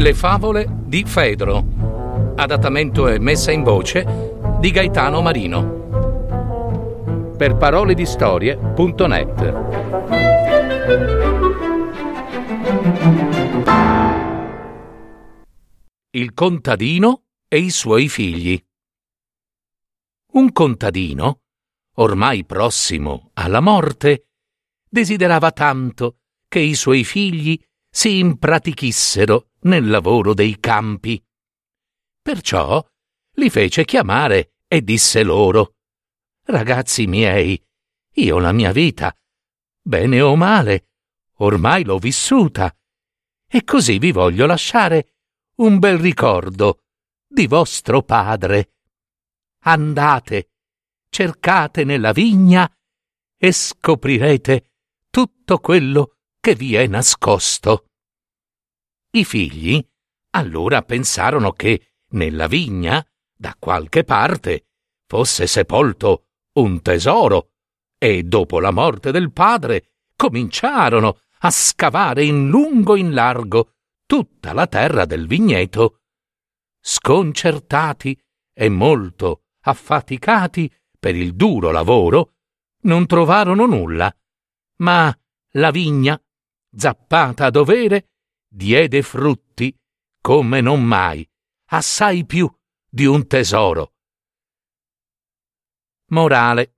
Le favole di Fedro. Adattamento e messa in voce di Gaetano Marino. Per parole di storie.net. Il contadino e i suoi figli. Un contadino, ormai prossimo alla morte, desiderava tanto che i suoi figli si impratichissero nel lavoro dei campi. Perciò li fece chiamare e disse loro Ragazzi miei, io la mia vita, bene o male, ormai l'ho vissuta, e così vi voglio lasciare un bel ricordo di vostro padre. Andate, cercate nella vigna e scoprirete tutto quello che vi è nascosto. I figli allora pensarono che nella vigna, da qualche parte, fosse sepolto un tesoro, e dopo la morte del padre cominciarono a scavare in lungo in largo tutta la terra del vigneto. Sconcertati e molto affaticati per il duro lavoro, non trovarono nulla, ma la vigna, zappata a dovere, diede frutti come non mai, assai più di un tesoro. Morale.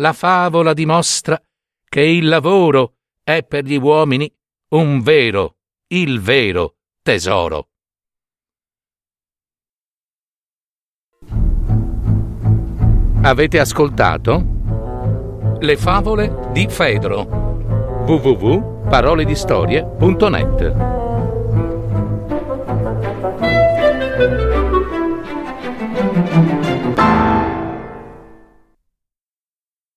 La favola dimostra che il lavoro è per gli uomini un vero, il vero tesoro. Avete ascoltato? Le favole di Fedro www.paroledistorie.net.